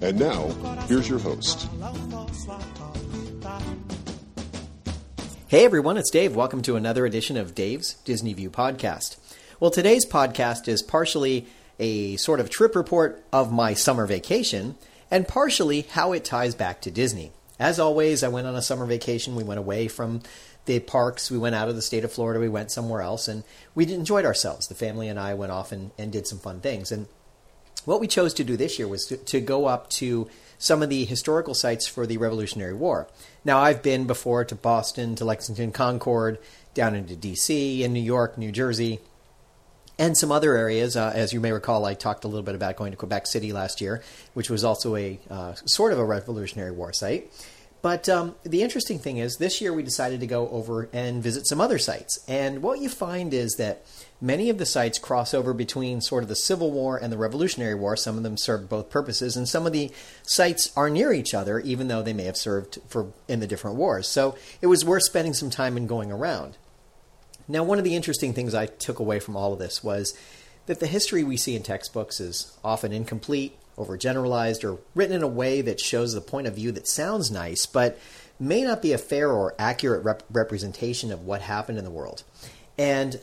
And now, here's your host. Hey everyone, it's Dave. Welcome to another edition of Dave's Disney View podcast. Well, today's podcast is partially a sort of trip report of my summer vacation and partially how it ties back to Disney. As always, I went on a summer vacation. We went away from the parks. We went out of the state of Florida. We went somewhere else and we enjoyed ourselves. The family and I went off and, and did some fun things. And what we chose to do this year was to, to, go up to some of the historical sites for the Revolutionary War. Now, I've been before to Boston, to Lexington, Concord, down into D.C., in New York, New Jersey, and some other areas. Uh, as you may recall, I talked a little bit about going to Quebec City last year, which was also a uh, sort of a Revolutionary War site. But um, the interesting thing is, this year we decided to go over and visit some other sites. And what you find is that many of the sites cross over between sort of the Civil War and the Revolutionary War. Some of them serve both purposes, and some of the sites are near each other, even though they may have served for in the different wars. So it was worth spending some time and going around. Now, one of the interesting things I took away from all of this was that the history we see in textbooks is often incomplete, overgeneralized, or written in a way that shows the point of view that sounds nice, but may not be a fair or accurate rep- representation of what happened in the world. And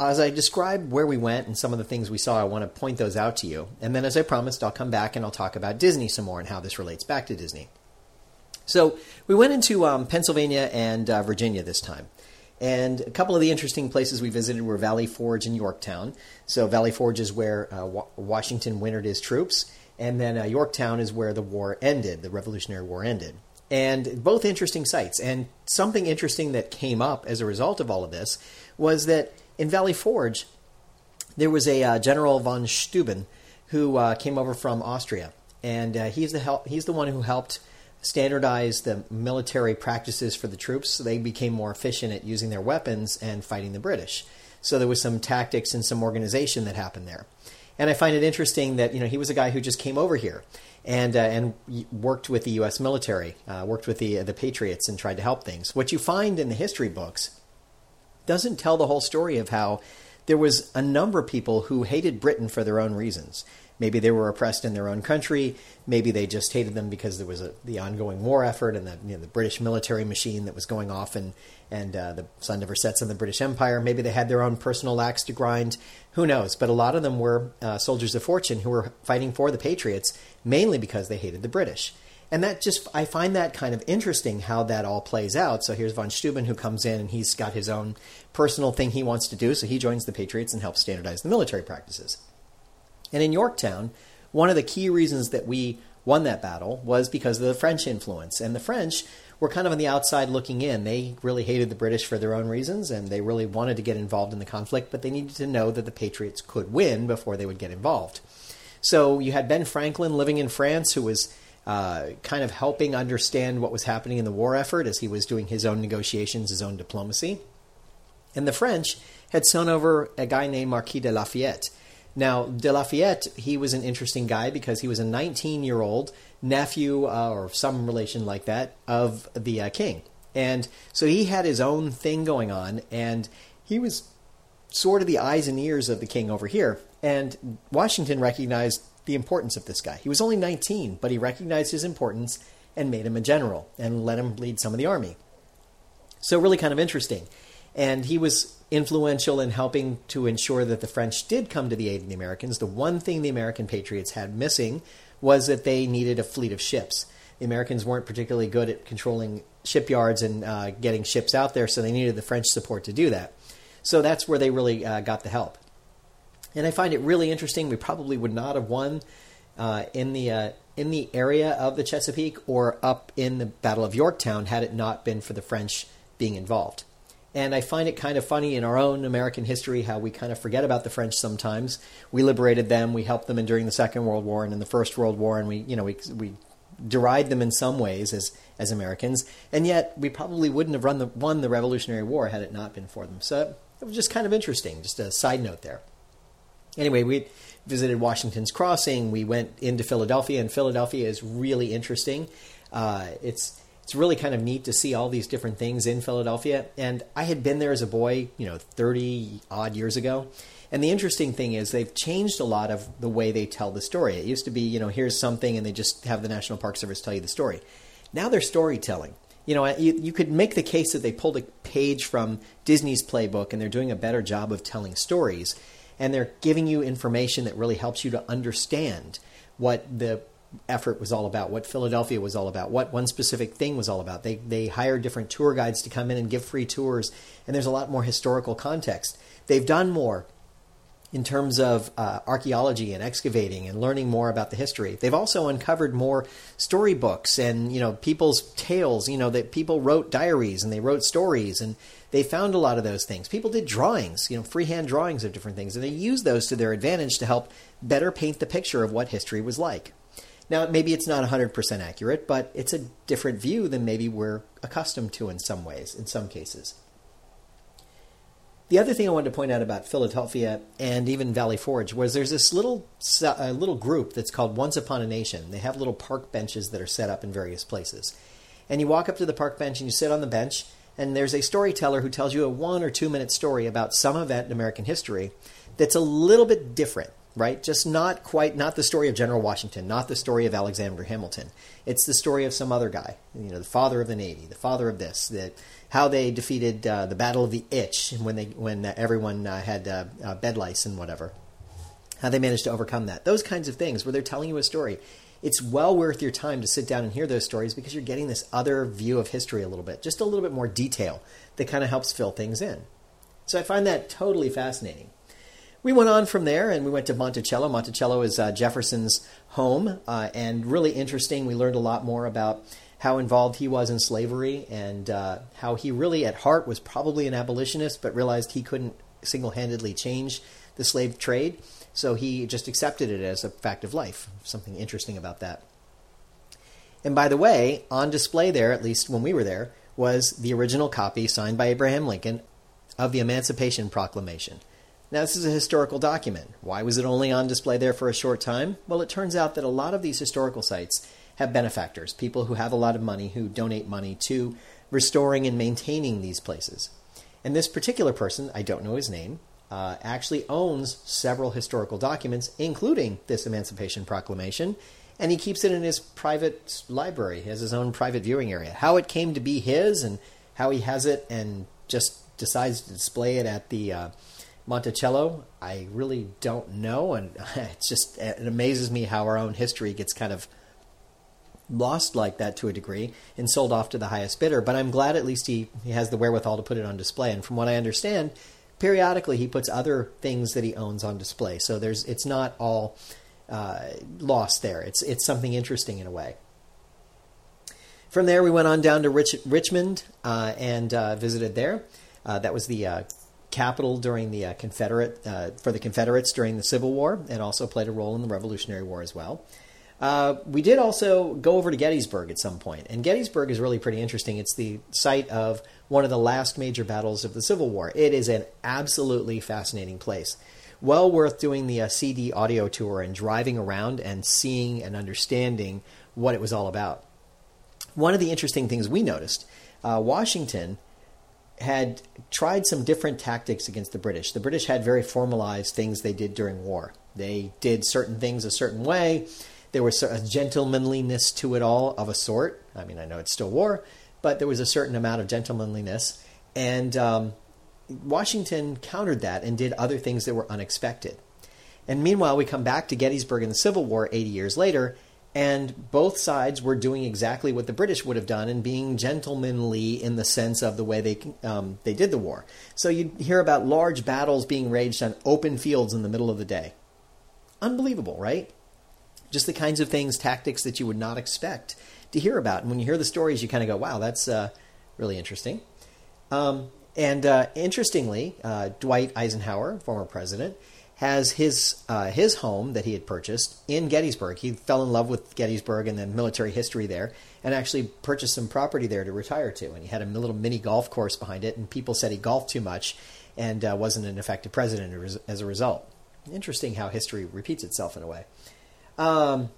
as I describe where we went and some of the things we saw, I want to point those out to you. And then, as I promised, I'll come back and I'll talk about Disney some more and how this relates back to Disney. So, we went into um, Pennsylvania and uh, Virginia this time. And a couple of the interesting places we visited were Valley Forge and Yorktown. So Valley Forge is where uh, Washington wintered his troops, and then uh, Yorktown is where the war ended, the Revolutionary War ended. And both interesting sites. And something interesting that came up as a result of all of this was that in Valley Forge, there was a uh, General von Steuben who uh, came over from Austria, and uh, he's the help, he's the one who helped standardized the military practices for the troops so they became more efficient at using their weapons and fighting the British. So there was some tactics and some organization that happened there. And I find it interesting that you know he was a guy who just came over here and uh, and worked with the U.S. military, uh, worked with the the Patriots, and tried to help things. What you find in the history books doesn't tell the whole story of how there was a number of people who hated Britain for their own reasons. Maybe they were oppressed in their own country. Maybe they just hated them because there was a, the ongoing war effort and the, you know, the British military machine that was going off, and and uh, the sun never sets on the British Empire. Maybe they had their own personal axe to grind. Who knows? But a lot of them were uh, soldiers of fortune who were fighting for the Patriots mainly because they hated the British. And that just, I find that kind of interesting how that all plays out. So here's von Steuben who comes in and he's got his own personal thing he wants to do. So he joins the Patriots and helps standardize the military practices. And in Yorktown, one of the key reasons that we won that battle was because of the French influence. And the French were kind of on the outside looking in. They really hated the British for their own reasons and they really wanted to get involved in the conflict, but they needed to know that the Patriots could win before they would get involved. So you had Ben Franklin living in France who was uh, kind of helping understand what was happening in the war effort as he was doing his own negotiations, his own diplomacy. And the French had sent over a guy named Marquis de Lafayette now, de Lafayette, he was an interesting guy because he was a 19 year old nephew uh, or some relation like that of the uh, king. And so he had his own thing going on, and he was sort of the eyes and ears of the king over here. And Washington recognized the importance of this guy. He was only 19, but he recognized his importance and made him a general and let him lead some of the army. So, really kind of interesting. And he was influential in helping to ensure that the French did come to the aid of the Americans. The one thing the American patriots had missing was that they needed a fleet of ships. The Americans weren't particularly good at controlling shipyards and uh, getting ships out there, so they needed the French support to do that. So that's where they really uh, got the help. And I find it really interesting. We probably would not have won uh, in the uh, in the area of the Chesapeake or up in the Battle of Yorktown had it not been for the French being involved. And I find it kind of funny in our own American history how we kind of forget about the French sometimes. We liberated them, we helped them in during the Second World War and in the First World War, and we, you know, we, we deride them in some ways as, as Americans, and yet we probably wouldn't have run the, won the Revolutionary War had it not been for them. So it was just kind of interesting, just a side note there. Anyway, we visited Washington's Crossing. We went into Philadelphia, and Philadelphia is really interesting. Uh, it's it's really kind of neat to see all these different things in Philadelphia. And I had been there as a boy, you know, 30 odd years ago. And the interesting thing is they've changed a lot of the way they tell the story. It used to be, you know, here's something and they just have the National Park Service tell you the story. Now they're storytelling. You know, you, you could make the case that they pulled a page from Disney's playbook and they're doing a better job of telling stories. And they're giving you information that really helps you to understand what the effort was all about, what Philadelphia was all about, what one specific thing was all about. They they hired different tour guides to come in and give free tours, and there's a lot more historical context. They've done more in terms of uh, archaeology and excavating and learning more about the history. They've also uncovered more storybooks and you know people's tales. You know that people wrote diaries and they wrote stories and they found a lot of those things. People did drawings, you know, freehand drawings of different things, and they used those to their advantage to help better paint the picture of what history was like. Now, maybe it's not 100% accurate, but it's a different view than maybe we're accustomed to in some ways, in some cases. The other thing I wanted to point out about Philadelphia and even Valley Forge was there's this little uh, little group that's called Once Upon a Nation. They have little park benches that are set up in various places. And you walk up to the park bench and you sit on the bench, and there's a storyteller who tells you a one or two minute story about some event in American history that's a little bit different right? Just not quite, not the story of General Washington, not the story of Alexander Hamilton. It's the story of some other guy, you know, the father of the Navy, the father of this, that how they defeated uh, the Battle of the Itch when they when uh, everyone uh, had uh, uh, bed lice and whatever. How they managed to overcome that. Those kinds of things where they're telling you a story. It's well worth your time to sit down and hear those stories because you're getting this other view of history a little bit, just a little bit more detail that kind of helps fill things in. So I find that totally fascinating we went on from there and we went to Monticello. Monticello is uh, Jefferson's home and really interesting. We learned a lot more about how involved he was in slavery and uh, how he really, at heart, was probably an abolitionist but realized he couldn't single handedly change the slave trade. So he just accepted it as a fact of life. Something interesting about that. And by the way, on display there, at least when we were there, was the original copy signed by Abraham Lincoln of the Emancipation Proclamation. Now, this is a historical document. Why was it only on display there for a short time? Well, it turns out that a lot of these historical sites have benefactors, people who have a lot of money who donate money to restoring and maintaining these places. And this particular person, I don't know his name, uh, actually owns several historical documents, including this Emancipation Proclamation, and he keeps it in his private library. He has his own private viewing area. How it came to be his and how he has it and just decides to display it at the uh, Monticello, I really don't know, and it's just it amazes me how our own history gets kind of lost like that to a degree and sold off to the highest bidder. But I'm glad at least he, he has the wherewithal to put it on display. And from what I understand, periodically he puts other things that he owns on display. So there's it's not all uh, lost there. It's it's something interesting in a way. From there, we went on down to Rich, Richmond uh, and uh, visited there. Uh, that was the uh, capital during the uh, Confederate for the Confederates during the Civil War, and also played a role in the Revolutionary War as well. Uh, we did also go over to Gettysburg at some point, and Gettysburg is really pretty interesting. It's the site of one of the last major battles of the Civil War. It is an absolutely fascinating place. Well worth doing the uh, CD audio tour and driving around and seeing and understanding what it was all about. One of the interesting things we noticed uh, Washington had tried some different tactics against the British. The British had very formalized things they did during war. They did certain things a certain way. There was a gentlemanliness to it all of a sort. I mean, I know it's still war, but there was a certain amount of gentlemanliness. And um, Washington countered that and did other things that were unexpected. And meanwhile, we come back to Gettysburg in the Civil War 80 years later, and both sides were doing exactly what the British would have done and being gentlemanly in the sense of the way they um, they did the war. So you hear about large battles being raged on open fields in the middle of the day. Unbelievable, right? Just the kinds of things, tactics that you would not expect to hear about. And when you hear the stories, you kind of go, wow, that's uh, really interesting. Um, and uh, interestingly, uh, Dwight Eisenhower, former president, has his uh, his home that he had purchased in Gettysburg. He fell in love with Gettysburg and the military history there, and actually purchased some property there to retire to. And he had a little mini golf course behind it. And people said he golfed too much and uh, wasn't an effective president as a result. Interesting how history repeats itself in a way. Um,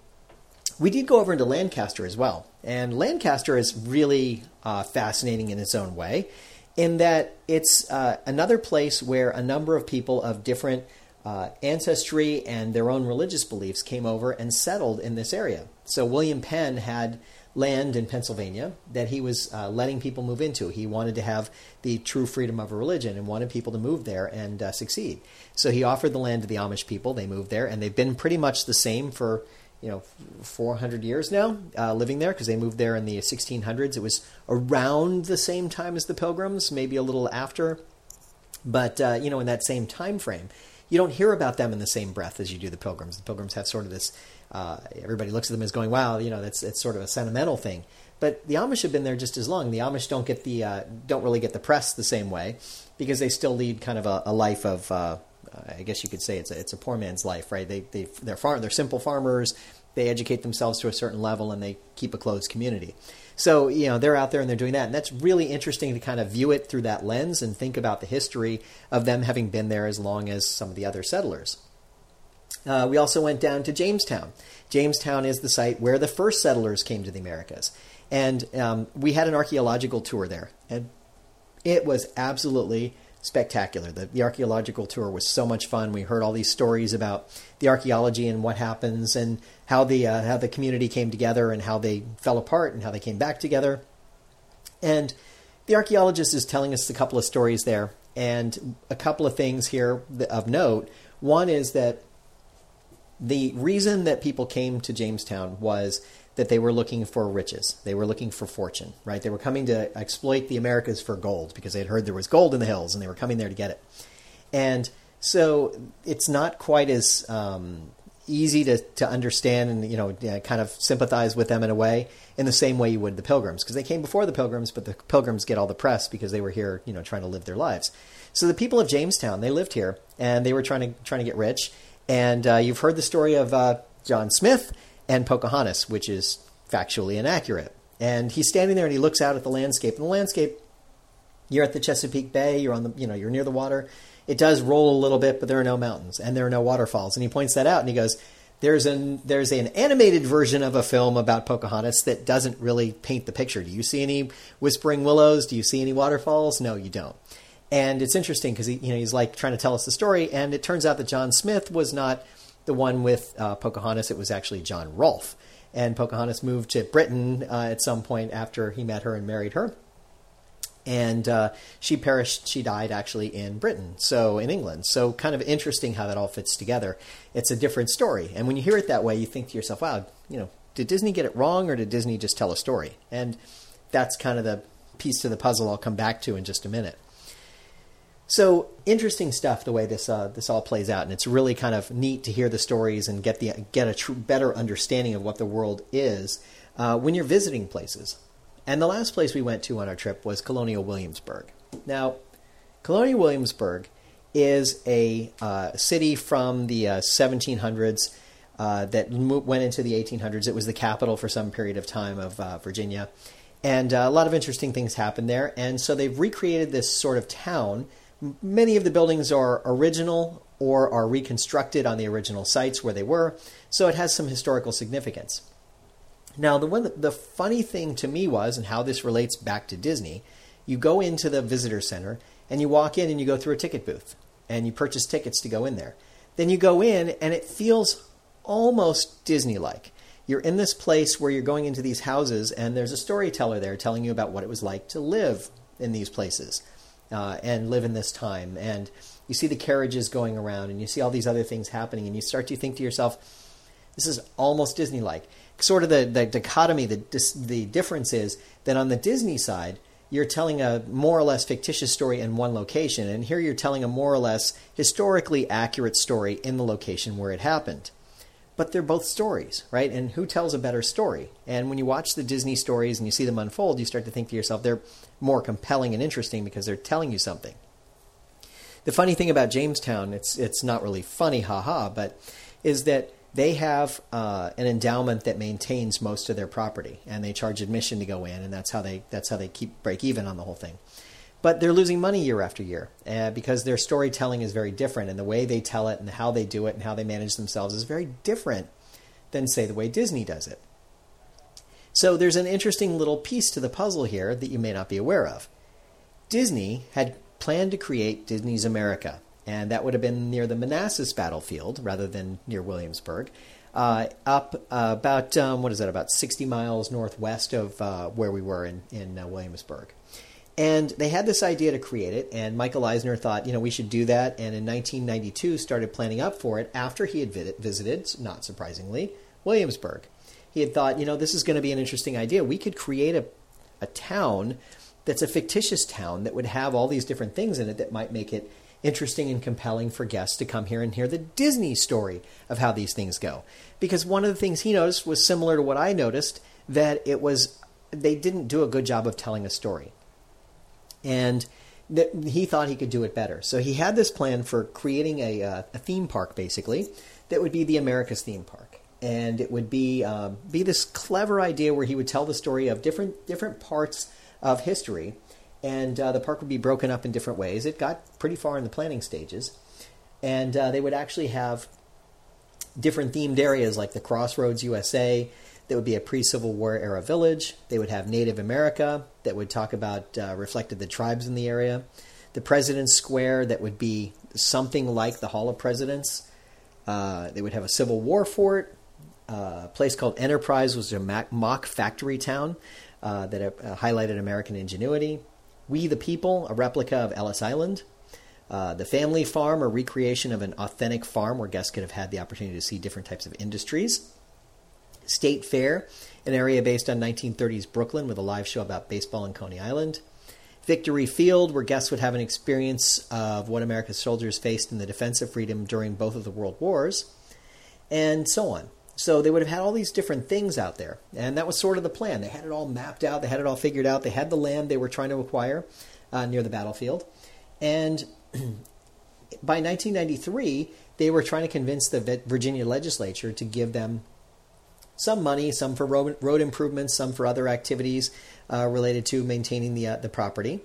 we did go over into Lancaster as well, and Lancaster is really uh, fascinating in its own way, in that it's uh, another place where a number of people of different uh, ancestry and their own religious beliefs came over and settled in this area. So William Penn had land in Pennsylvania that he was uh, letting people move into. He wanted to have the true freedom of religion and wanted people to move there and uh, succeed. So he offered the land to the Amish people. They moved there, and they've been pretty much the same for you know 400 years now uh, living there because they moved there in the 1600s. It was around the same time as the Pilgrims, maybe a little after, but uh, you know in that same time frame. You don't hear about them in the same breath as you do the Pilgrims. The Pilgrims have sort of this uh, everybody looks at them as going, "Wow, you know, that's it's sort of a sentimental thing." But the Amish have been there just as long. The Amish don't get the uh, don't really get the press the same way because they still lead kind of a, a life of, uh, I guess you could say it's a, it's a poor man's life, right? They they they're farm they're simple farmers. They educate themselves to a certain level and they keep a closed community. So you know they're out there and they're doing that, and that's really interesting to kind of view it through that lens and think about the history of them having been there as long as some of the other settlers. Uh, we also went down to Jamestown. Jamestown is the site where the first settlers came to the Americas. And um, we had an archaeological tour there. And it was absolutely spectacular. The, the, archaeological tour was so much fun. We heard all these stories about the archaeology and what happens and how the, uh, how the community came together and how they fell apart and how they came back together. And the archaeologist is telling us a couple of stories there. And a couple of things here of note. One is that the reason that people came to Jamestown was that they were looking for riches. They were looking for fortune, right? They were coming to exploit the Americas for gold because they had heard there was gold in the hills and they were coming there to get it. And so it's not quite as um, easy to, to understand and you know kind of sympathize with them in a way in the same way you would the pilgrims because they came before the pilgrims but the pilgrims get all the press because they were here you know trying to live their lives so the people of jamestown they lived here and they were trying to trying to get rich and uh, you've heard the story of uh, John Smith and Pocahontas, which is factually inaccurate. And he's standing there and he looks out at the landscape. And the landscape, you're at the Chesapeake Bay, you're on the, you know, you're near the water. It does roll a little bit, but there are no mountains and there are no waterfalls. And he points that out and he goes, there's an there's an animated version of a film about Pocahontas that doesn't really paint the picture. Do you see any whispering willows? Do you see any waterfalls? No, you don't. And it's interesting because you know, he's like trying to tell us the story, and it turns out that John Smith was not the one with uh, Pocahontas. It was actually John Rolfe. And Pocahontas moved to Britain uh, at some point after he met her and married her. And uh, she perished, she died actually in Britain, so in England. So, kind of interesting how that all fits together. It's a different story. And when you hear it that way, you think to yourself, wow, you know, did Disney get it wrong or did Disney just tell a story? And that's kind of the piece to the puzzle I'll come back to in just a minute. So interesting stuff the way this uh, this all plays out, and it's really kind of neat to hear the stories and get the get a tr- better understanding of what the world is uh, when you're visiting places. And the last place we went to on our trip was Colonial Williamsburg. Now, Colonial Williamsburg is a uh, city from the 1700s uh, uh, that went into the 1800s. It was the capital for some period of time of uh, Virginia. And a lot of interesting things happened there. And so they've recreated this sort of town Many of the buildings are original or are reconstructed on the original sites where they were, so it has some historical significance. Now, the one the funny thing to me was, and how this relates back to Disney, you go into the visitor center and you walk in and you go through a ticket booth and you purchase tickets to go in there. Then you go in and it feels almost Disney like. You're in this place where you're going into these houses and there's a storyteller there telling you about what it was like to live in these places uh, and live in this time. And you see the carriages going around, and you see all these other things happening, and you start to think to yourself, this is almost Disney like. Sort of the, the dichotomy, the, the difference is that on the Disney side, you're telling a more or less fictitious story in one location, and here you're telling a more or less historically accurate story in the location where it happened. But they're both stories, right? And who tells a better story? And when you watch the Disney stories and you see them unfold, you start to think to yourself, they're more compelling and interesting because they're telling you something. The funny thing about Jamestown, it's it's not really funny, haha, but is that they have uh, an endowment that maintains most of their property, and they charge admission to go in, and that's how they that's how they keep break even on the whole thing. But they're losing money year after year uh, because their storytelling is very different, and the way they tell it, and how they do it, and how they manage themselves is very different than say the way Disney does it. So there's an interesting little piece to the puzzle here that you may not be aware of. Disney had planned to create Disney's America and that would have been near the Manassas battlefield rather than near Williamsburg. Uh, up uh, about um, what is that? About 60 miles northwest of uh, where we were in in uh, Williamsburg. And they had this idea to create it, and Michael Eisner thought, you know, we should do that. And in 1992, started planning up for it after he had visited, not surprisingly, Williamsburg. He had thought, you know, this is going to be an interesting idea. We could create a, a town that's a fictitious town that would have all these different things in it that might make it interesting and compelling for guests to come here and hear the Disney story of how these things go. Because one of the things he noticed was similar to what I noticed that it was they didn't do a good job of telling a story. And that he thought he could do it better. So he had this plan for creating a, uh, a theme park, basically, that would be the America's theme park. And it would be uh, be this clever idea where he would tell the story of different different parts of history and uh, the park would be broken up in different ways. It got pretty far in the planning stages, and uh, they would actually have different themed areas like the Crossroads USA. That would be a pre-Civil War era village. They would have Native America that would talk about uh, reflected the tribes in the area. The President's Square that would be something like the Hall of Presidents. Uh, they would have a Civil War fort. Uh, a place called Enterprise was a mock factory town uh, that uh, highlighted American ingenuity. We the People, a replica of Ellis Island. Uh, the Family Farm, a recreation of an authentic farm where guests could have had the opportunity to see different types of industries. State Fair, an area based on 1930s Brooklyn with a live show about baseball in Coney Island. Victory Field, where guests would have an experience of what America's soldiers faced in the defense of freedom during both of the world wars, and so on. So they would have had all these different things out there. And that was sort of the plan. They had it all mapped out, they had it all figured out. They had the land they were trying to acquire uh, near the battlefield. And by 1993, they were trying to convince the Virginia legislature to give them some money, some for road, road improvements, some for other activities uh, related to maintaining the, uh, the property.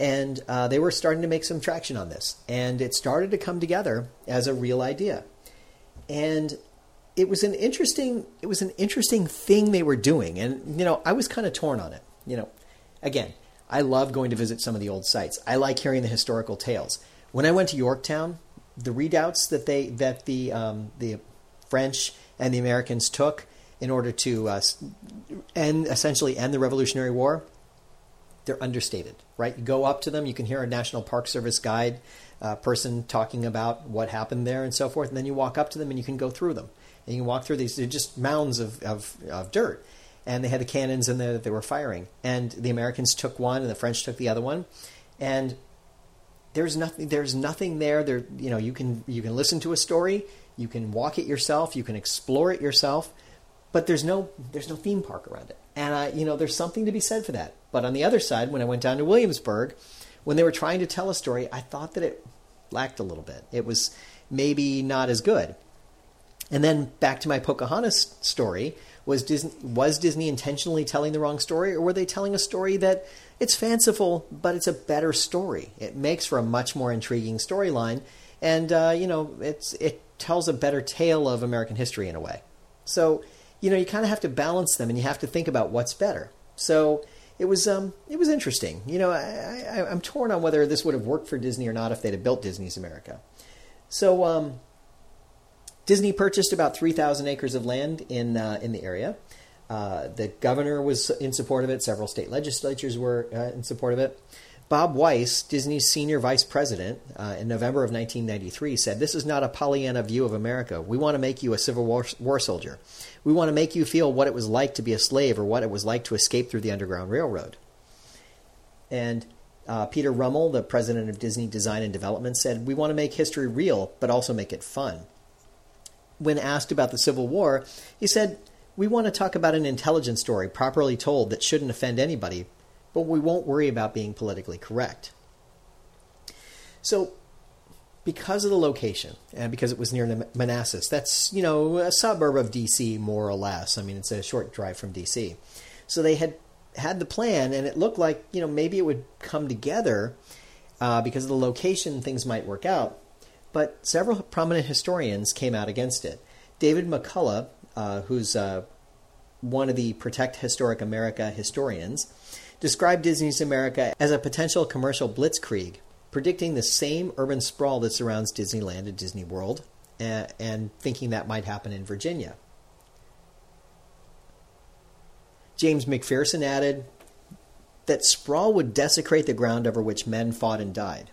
And uh, they were starting to make some traction on this. And it started to come together as a real idea. And it was an interesting it was an interesting thing they were doing and you know i was kind of torn on it you know again i love going to visit some of the old sites i like hearing the historical tales when i went to yorktown the redoubts that they that the um, the french and the americans took in order to uh, end essentially end the revolutionary war they're understated right you go up to them you can hear a national park service guide uh, person talking about what happened there and so forth and then you walk up to them and you can go through them and you can walk through these. They're just mounds of, of, of dirt. And they had the cannons in there that they were firing. And the Americans took one and the French took the other one. And there's nothing there's nothing there there you know you can you can listen to a story you can walk it yourself you can explore it yourself but there's no there's no theme park around it. And I you know there's something to be said for that. But on the other side when I went down to Williamsburg when they were trying to tell a story I thought that it lacked a little bit. It was maybe not as good. And then back to my Pocahontas story was Disney was Disney intentionally telling the wrong story or were they telling a story that it's fanciful but it's a better story. It makes for a much more intriguing storyline. And uh, you know it's it tells a better tale of American history in a way. So you know you kind of have to balance them and you have to think about what's better. So it was um, it was interesting. You know, I, I'm torn on whether this would have worked for Disney or not if they'd have built Disney's America. So um, Disney purchased about 3,000 acres of land in, uh, in the area. Uh, the governor was in support of it. Several state legislatures were uh, in support of it. Bob Weis, Disney's senior vice president, uh, in November of 1993, said, This is not a Pollyanna view of America. We want to make you a Civil War, War soldier. We want to make you feel what it was like to be a slave or what it was like to escape through the Underground Railroad. And uh, Peter Rummell, the president of Disney Design and Development, said, We want to make history real, but also make it fun. when asked about the Civil War, he said, We want to talk about an intelligent story, properly told, that shouldn't offend anybody, but we won't worry about being politically correct. So, because of the location and because it was near Manassas, that's, you know, a suburb of DC, more or less. I mean, it's a short drive from DC. So they had had the plan, and it looked like, you know, maybe it would come together uh, because of the location, things might work out. But several prominent historians came out against it. David McCullough, uh, who's uh, one of the Protect Historic America historians, described Disney's America as a potential commercial blitzkrieg, predicting the same urban sprawl that surrounds Disneyland and Disney World, and, and thinking that might happen in Virginia. James McPherson added that sprawl would desecrate the ground over which men fought and died.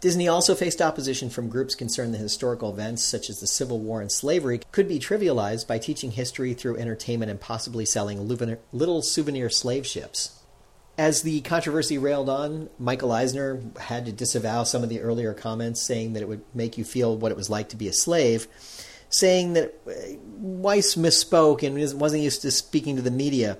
Disney also faced opposition from groups concerned that historical events such as the Civil War and slavery could be trivialized by teaching history through entertainment and possibly selling little souvenir slave ships. As the controversy railed on, Michael Eisner had to disavow some of the earlier comments, saying that it would make you feel what it was like to be a slave, saying that uh, Weis misspoke and wasn't used to speaking to the media.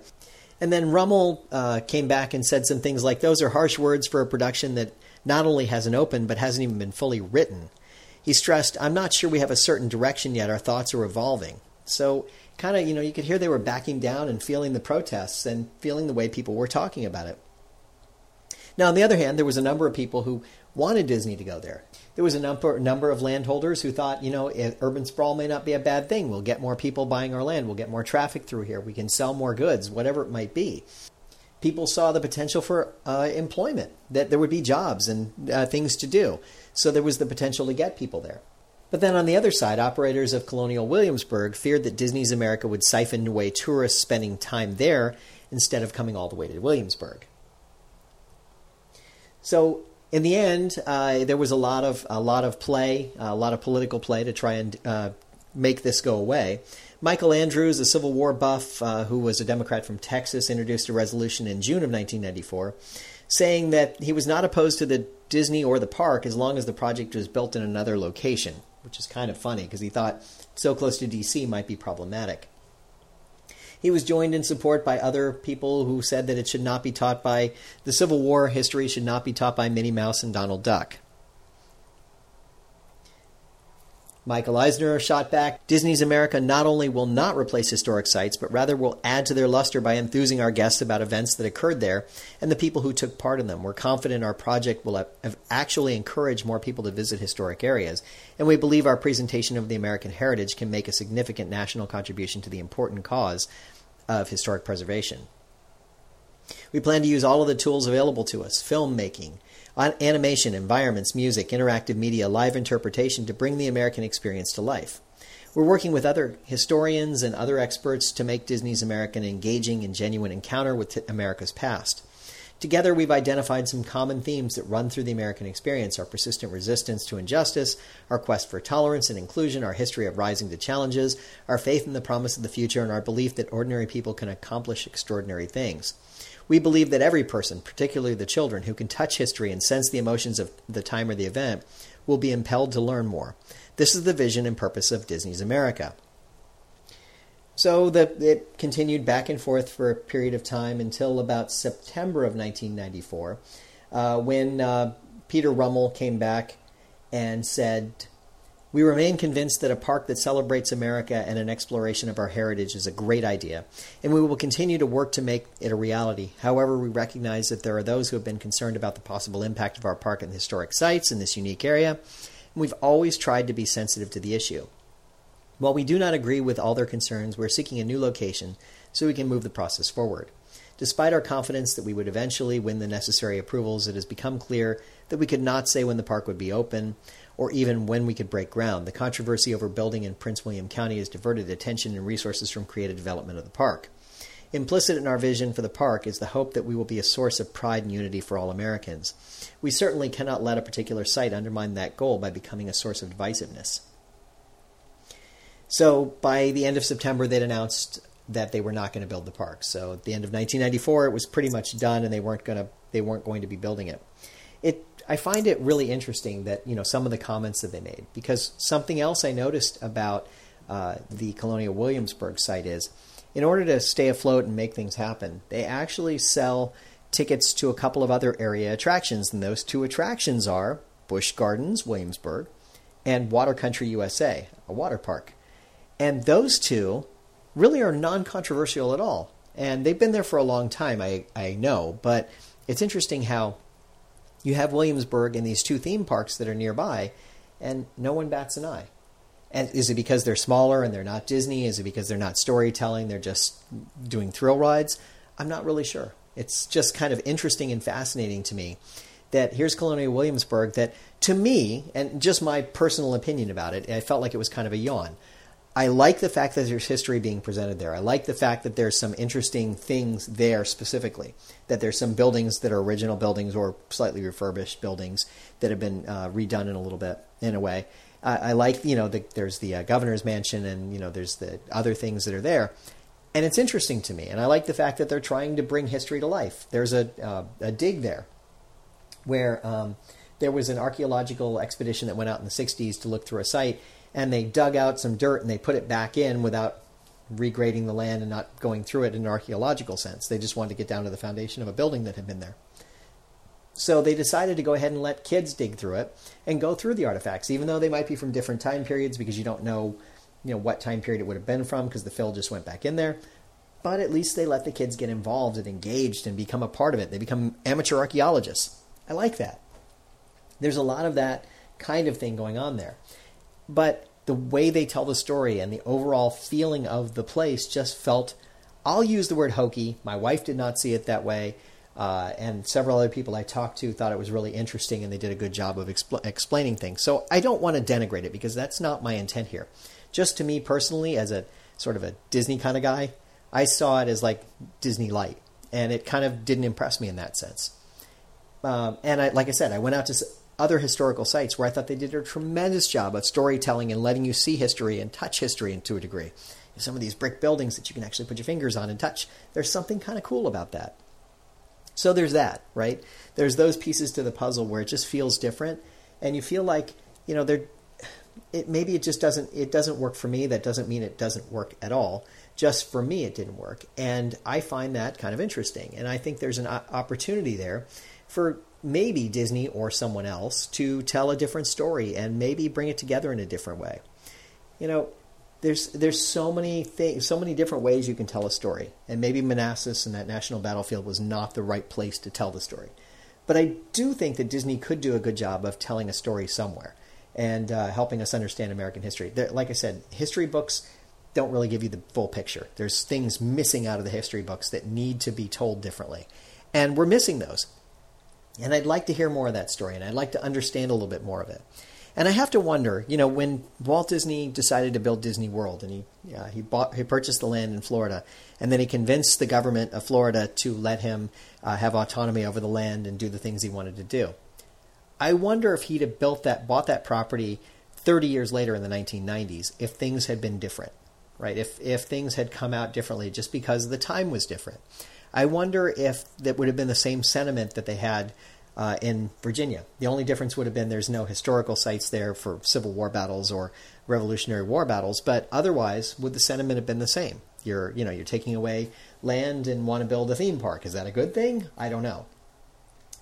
And then Rummell uh, came back and said some things like, Those are harsh words for a production that not only hasn't opened, but hasn't even been fully written. He stressed, I'm not sure we have a certain direction yet. Our thoughts are evolving. So, kind of, you know, you could hear they were backing down and feeling the protests and feeling the way people were talking about it. Now, on the other hand, there was a number of people who wanted Disney to go there. There was a number, number of landholders who thought, you know, urban sprawl may not be a bad thing. We'll get more people buying our land. We'll get more traffic through here. We can sell more goods, whatever it might be people saw the potential for uh, employment, that there would be jobs and uh, things to do. So there was the potential to get people there. But then on the other side, operators of Colonial Williamsburg feared that Disney's America would siphon away tourists spending time there instead of coming all the way to Williamsburg. So in the end, uh, there was a lot of a lot of play, a lot of political play to try and uh, make this go away. Michael Andrews, a Civil War buff uh, who was a Democrat from Texas, introduced a resolution in June of 1994 saying that he was not opposed to the Disney or the park as long as the project was built in another location, which is kind of funny because he thought so close to DC might be problematic. He was joined in support by other people who said that it should not be taught by the Civil War history should not be taught by Minnie Mouse and Donald Duck. Michael Eisner shot back Disney's America not only will not replace historic sites, but rather will add to their luster by enthusing our guests about events that occurred there and the people who took part in them. We're confident our project will have actually encourage more people to visit historic areas, and we believe our presentation of the American heritage can make a significant national contribution to the important cause of historic preservation. We plan to use all of the tools available to us filmmaking, animation, environments, music, interactive media, live interpretation to bring the American experience to life. We're working with other historians and other experts to make Disney's American an engaging and genuine encounter with America's past. Together, we've identified some common themes that run through the American experience our persistent resistance to injustice, our quest for tolerance and inclusion, our history of rising to challenges, our faith in the promise of the future, and our belief that ordinary people can accomplish extraordinary things. We believe that every person, particularly the children, who can touch history and sense the emotions of the time or the event, will be impelled to learn more. This is the vision and purpose of Disney's America. So the, it continued back and forth for a period of time until about September of 1994, uh, when uh, Peter Rummell came back and said, we remain convinced that a park that celebrates America and an exploration of our heritage is a great idea, and we will continue to work to make it a reality. However, we recognize that there are those who have been concerned about the possible impact of our park and historic sites in this unique area, and we've always tried to be sensitive to the issue. While we do not agree with all their concerns, we're seeking a new location so we can move the process forward. Despite our confidence that we would eventually win the necessary approvals, it has become clear that we could not say when the park would be open or even when we could break ground. The controversy over building in Prince William County has diverted attention and resources from creative development of the park. Implicit in our vision for the park is the hope that we will be a source of pride and unity for all Americans. We certainly cannot let a particular site undermine that goal by becoming a source of divisiveness. So, by the end of September, they'd announced that they were not going to build the park. So, at the end of 1994, it was pretty much done, and they weren't going to they weren't going to be building it. it I find it really interesting that you know some of the comments that they made because something else I noticed about uh, the Colonial Williamsburg site is in order to stay afloat and make things happen, they actually sell tickets to a couple of other area attractions, and those two attractions are Busch Gardens, Williamsburg, and Water Country USA, a water park. And those two really are non controversial at all. And they've been there for a long time, I, I know, but it's interesting how you have Williamsburg and these two theme parks that are nearby, and no one bats an eye. And is it because they're smaller and they're not Disney? Is it because they're not storytelling? They're just doing thrill rides? I'm not really sure. It's just kind of interesting and fascinating to me that here's Colonial Williamsburg that to me, and just my personal opinion about it, I felt like it was kind of a yawn. I like the fact that there's history being presented there. I like the fact that there's some interesting things there specifically. That there's some buildings that are original buildings or slightly refurbished buildings that have been uh, redone in a little bit, in a way. I, I like, you know, the, there's the uh, governor's mansion and, you know, there's the other things that are there. And it's interesting to me. And I like the fact that they're trying to bring history to life. There's a, uh, a dig there where um, there was an archaeological expedition that went out in the 60s to look through a site and they dug out some dirt and they put it back in without regrading the land and not going through it in an archaeological sense. They just wanted to get down to the foundation of a building that had been there. So they decided to go ahead and let kids dig through it and go through the artifacts, even though they might be from different time periods because you don't know, you know, what time period it would have been from because the fill just went back in there. But at least they let the kids get involved and engaged and become a part of it. They become amateur archaeologists. I like that. There's a lot of that kind of thing going on there but the way they tell the story and the overall feeling of the place just felt I'll use the word hokey. My wife did not see it that way. Uh, and several other people I talked to thought it was really interesting and they did a good job of expl- explaining things. So I don't want to denigrate it because that's not my intent here. Just to me personally, as a sort of a Disney kind of guy, I saw it as like Disney light, and it kind of didn't impress me in that sense. Um, and I, like I said, I went out to other historical sites where I thought they did a tremendous job of storytelling and letting you see history and touch history to a degree. Some of these brick buildings that you can actually put your fingers on and touch, there's something kind of cool about that. So there's that, right? There's those pieces to the puzzle where it just feels different, and you feel like you know they're. It maybe it just doesn't it doesn't work for me. That doesn't mean it doesn't work at all. Just for me, it didn't work, and I find that kind of interesting. And I think there's an opportunity there for maybe Disney or someone else to tell a different story and maybe bring it together in a different way. You know, there's there's so many things, so many different ways you can tell a story, and maybe Manassas and that national battlefield was not the right place to tell the story. But I do think that Disney could do a good job of telling a story somewhere and uh, helping us understand American history. There, like I said, history books don't really give you the full picture. There's things missing out of the history books that need to be told differently, and we're missing those. And I'd like to hear more of that story, and I'd like to understand a little bit more of it. And I have to wonder, you know, when Walt Disney decided to build Disney World, and he uh, he bought he purchased the land in Florida, and then he convinced the government of Florida to let him uh, have autonomy over the land and do the things he wanted to do. I wonder if he'd have built that bought that property 30 years later in the 1990s, if things had been different, right? If if things had come out differently, just because the time was different. I wonder if that would have been the same sentiment that they had uh, in Virginia. The only difference would have been there's no historical sites there for Civil War battles or Revolutionary War battles, but otherwise, would the sentiment have been the same? You're, you know, you're taking away land and want to build a theme park. Is that a good thing? I don't know.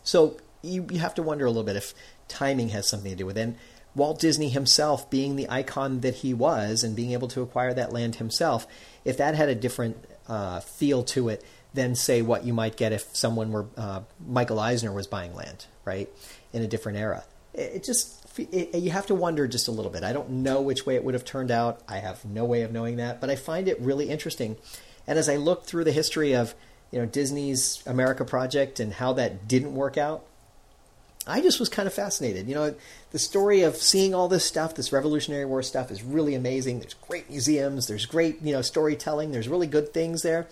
So you, you have to wonder a little bit if timing has something to do with it. And Walt Disney himself, being the icon that he was and being able to acquire that land himself, if that had a different uh, feel to it than say what you might get if someone were uh, Michael Eisner was buying land, right, in a different era. It, it just it, you have to wonder just a little bit. I don't know which way it would have turned out. I have no way of knowing that, but I find it really interesting. And as I look through the history of you know Disney's America project and how that didn't work out, I just was kind of fascinated. You know, the story of seeing all this stuff, this Revolutionary War stuff, is really amazing. There's great museums, there's great you know storytelling, there's really good things there.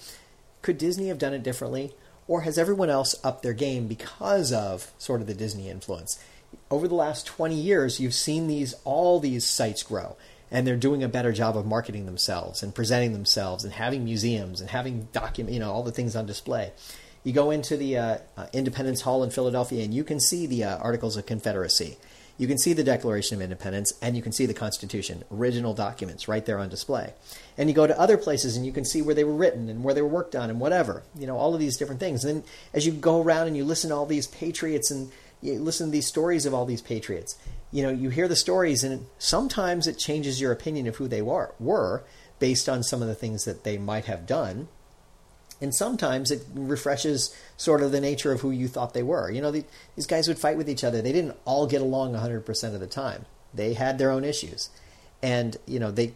Could Disney have done it differently? Or has everyone else upped their game because of sort of the Disney influence? Over the last 20 years, you've seen these all these sites grow, and they're doing a better job of marketing themselves and presenting themselves and having museums and having document, you know, all the things on display. You go into the uh, uh, Independence Hall in Philadelphia, and you can see the uh, Articles of Confederacy. You can see the Declaration of Independence, and you can see the Constitution, original documents, right there on display. And you go to other places, and you can see where they were written and where they were worked on, and whatever. You know, all of these different things. And then as you go around and you listen to all these patriots and you listen to these stories of all these patriots, you know, you hear the stories, and sometimes it changes your opinion of who they were, were based on some of the things that they might have done. And sometimes it refreshes sort of the nature of who you thought they were. You know, the, these guys would fight with each other. They didn't all get along 100% of the time. They had their own issues. And, you know, they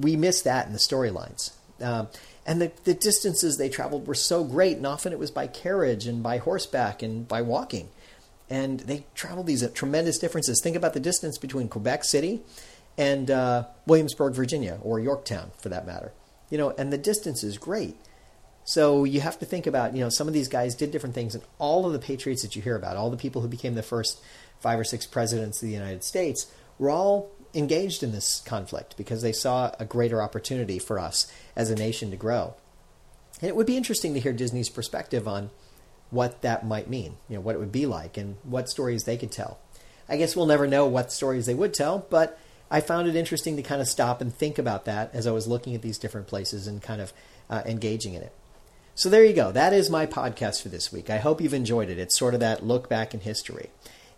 we miss that in the storylines. Um, and the, the distances they traveled were so great, and often it was by carriage and by horseback and by walking and they traveled these tremendous differences. Think about the distance between Quebec City and uh, Williamsburg, Virginia, or Yorktown, for that matter. You know, and the distance is great. So you have to think about, you know, some of these guys did different things, and all of the patriots that you hear about, all the people who became the first five or six presidents of the United States, were all engaged in this conflict because they saw a greater opportunity for us as a nation to grow. And it would be interesting to hear Disney's perspective on what that might mean, you know, what it would be like, and what stories they could tell. I guess we'll never know what stories they would tell, but I found it interesting to kind of stop and think about that as I was looking at these different places and kind of uh, engaging in it. So there you go. That is my podcast for this week. I hope you've enjoyed it. It's sort of that look back in history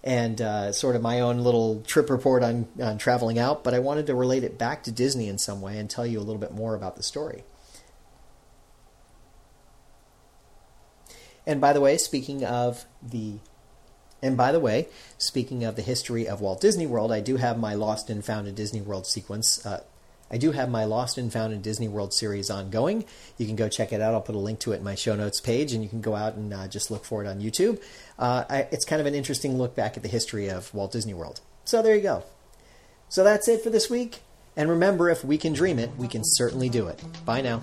and uh, sort of my own little trip report on, on traveling out, but I wanted to relate it back to Disney in some way and tell you a little bit more about the story. And by the way, speaking of the and by the way, speaking of the history of Walt Disney World, I do have my Lost and Found in Disney World sequence. Uh, I do have my Lost and Found in Disney World series ongoing. You can go check it out. I'll put a link to it in my show notes page, and you can go out and uh, just look for it on YouTube. Uh, I, it's kind of an interesting look back at the history of Walt Disney World. So there you go. So that's it for this week. And remember, if we can dream it, we can certainly do it. Bye now.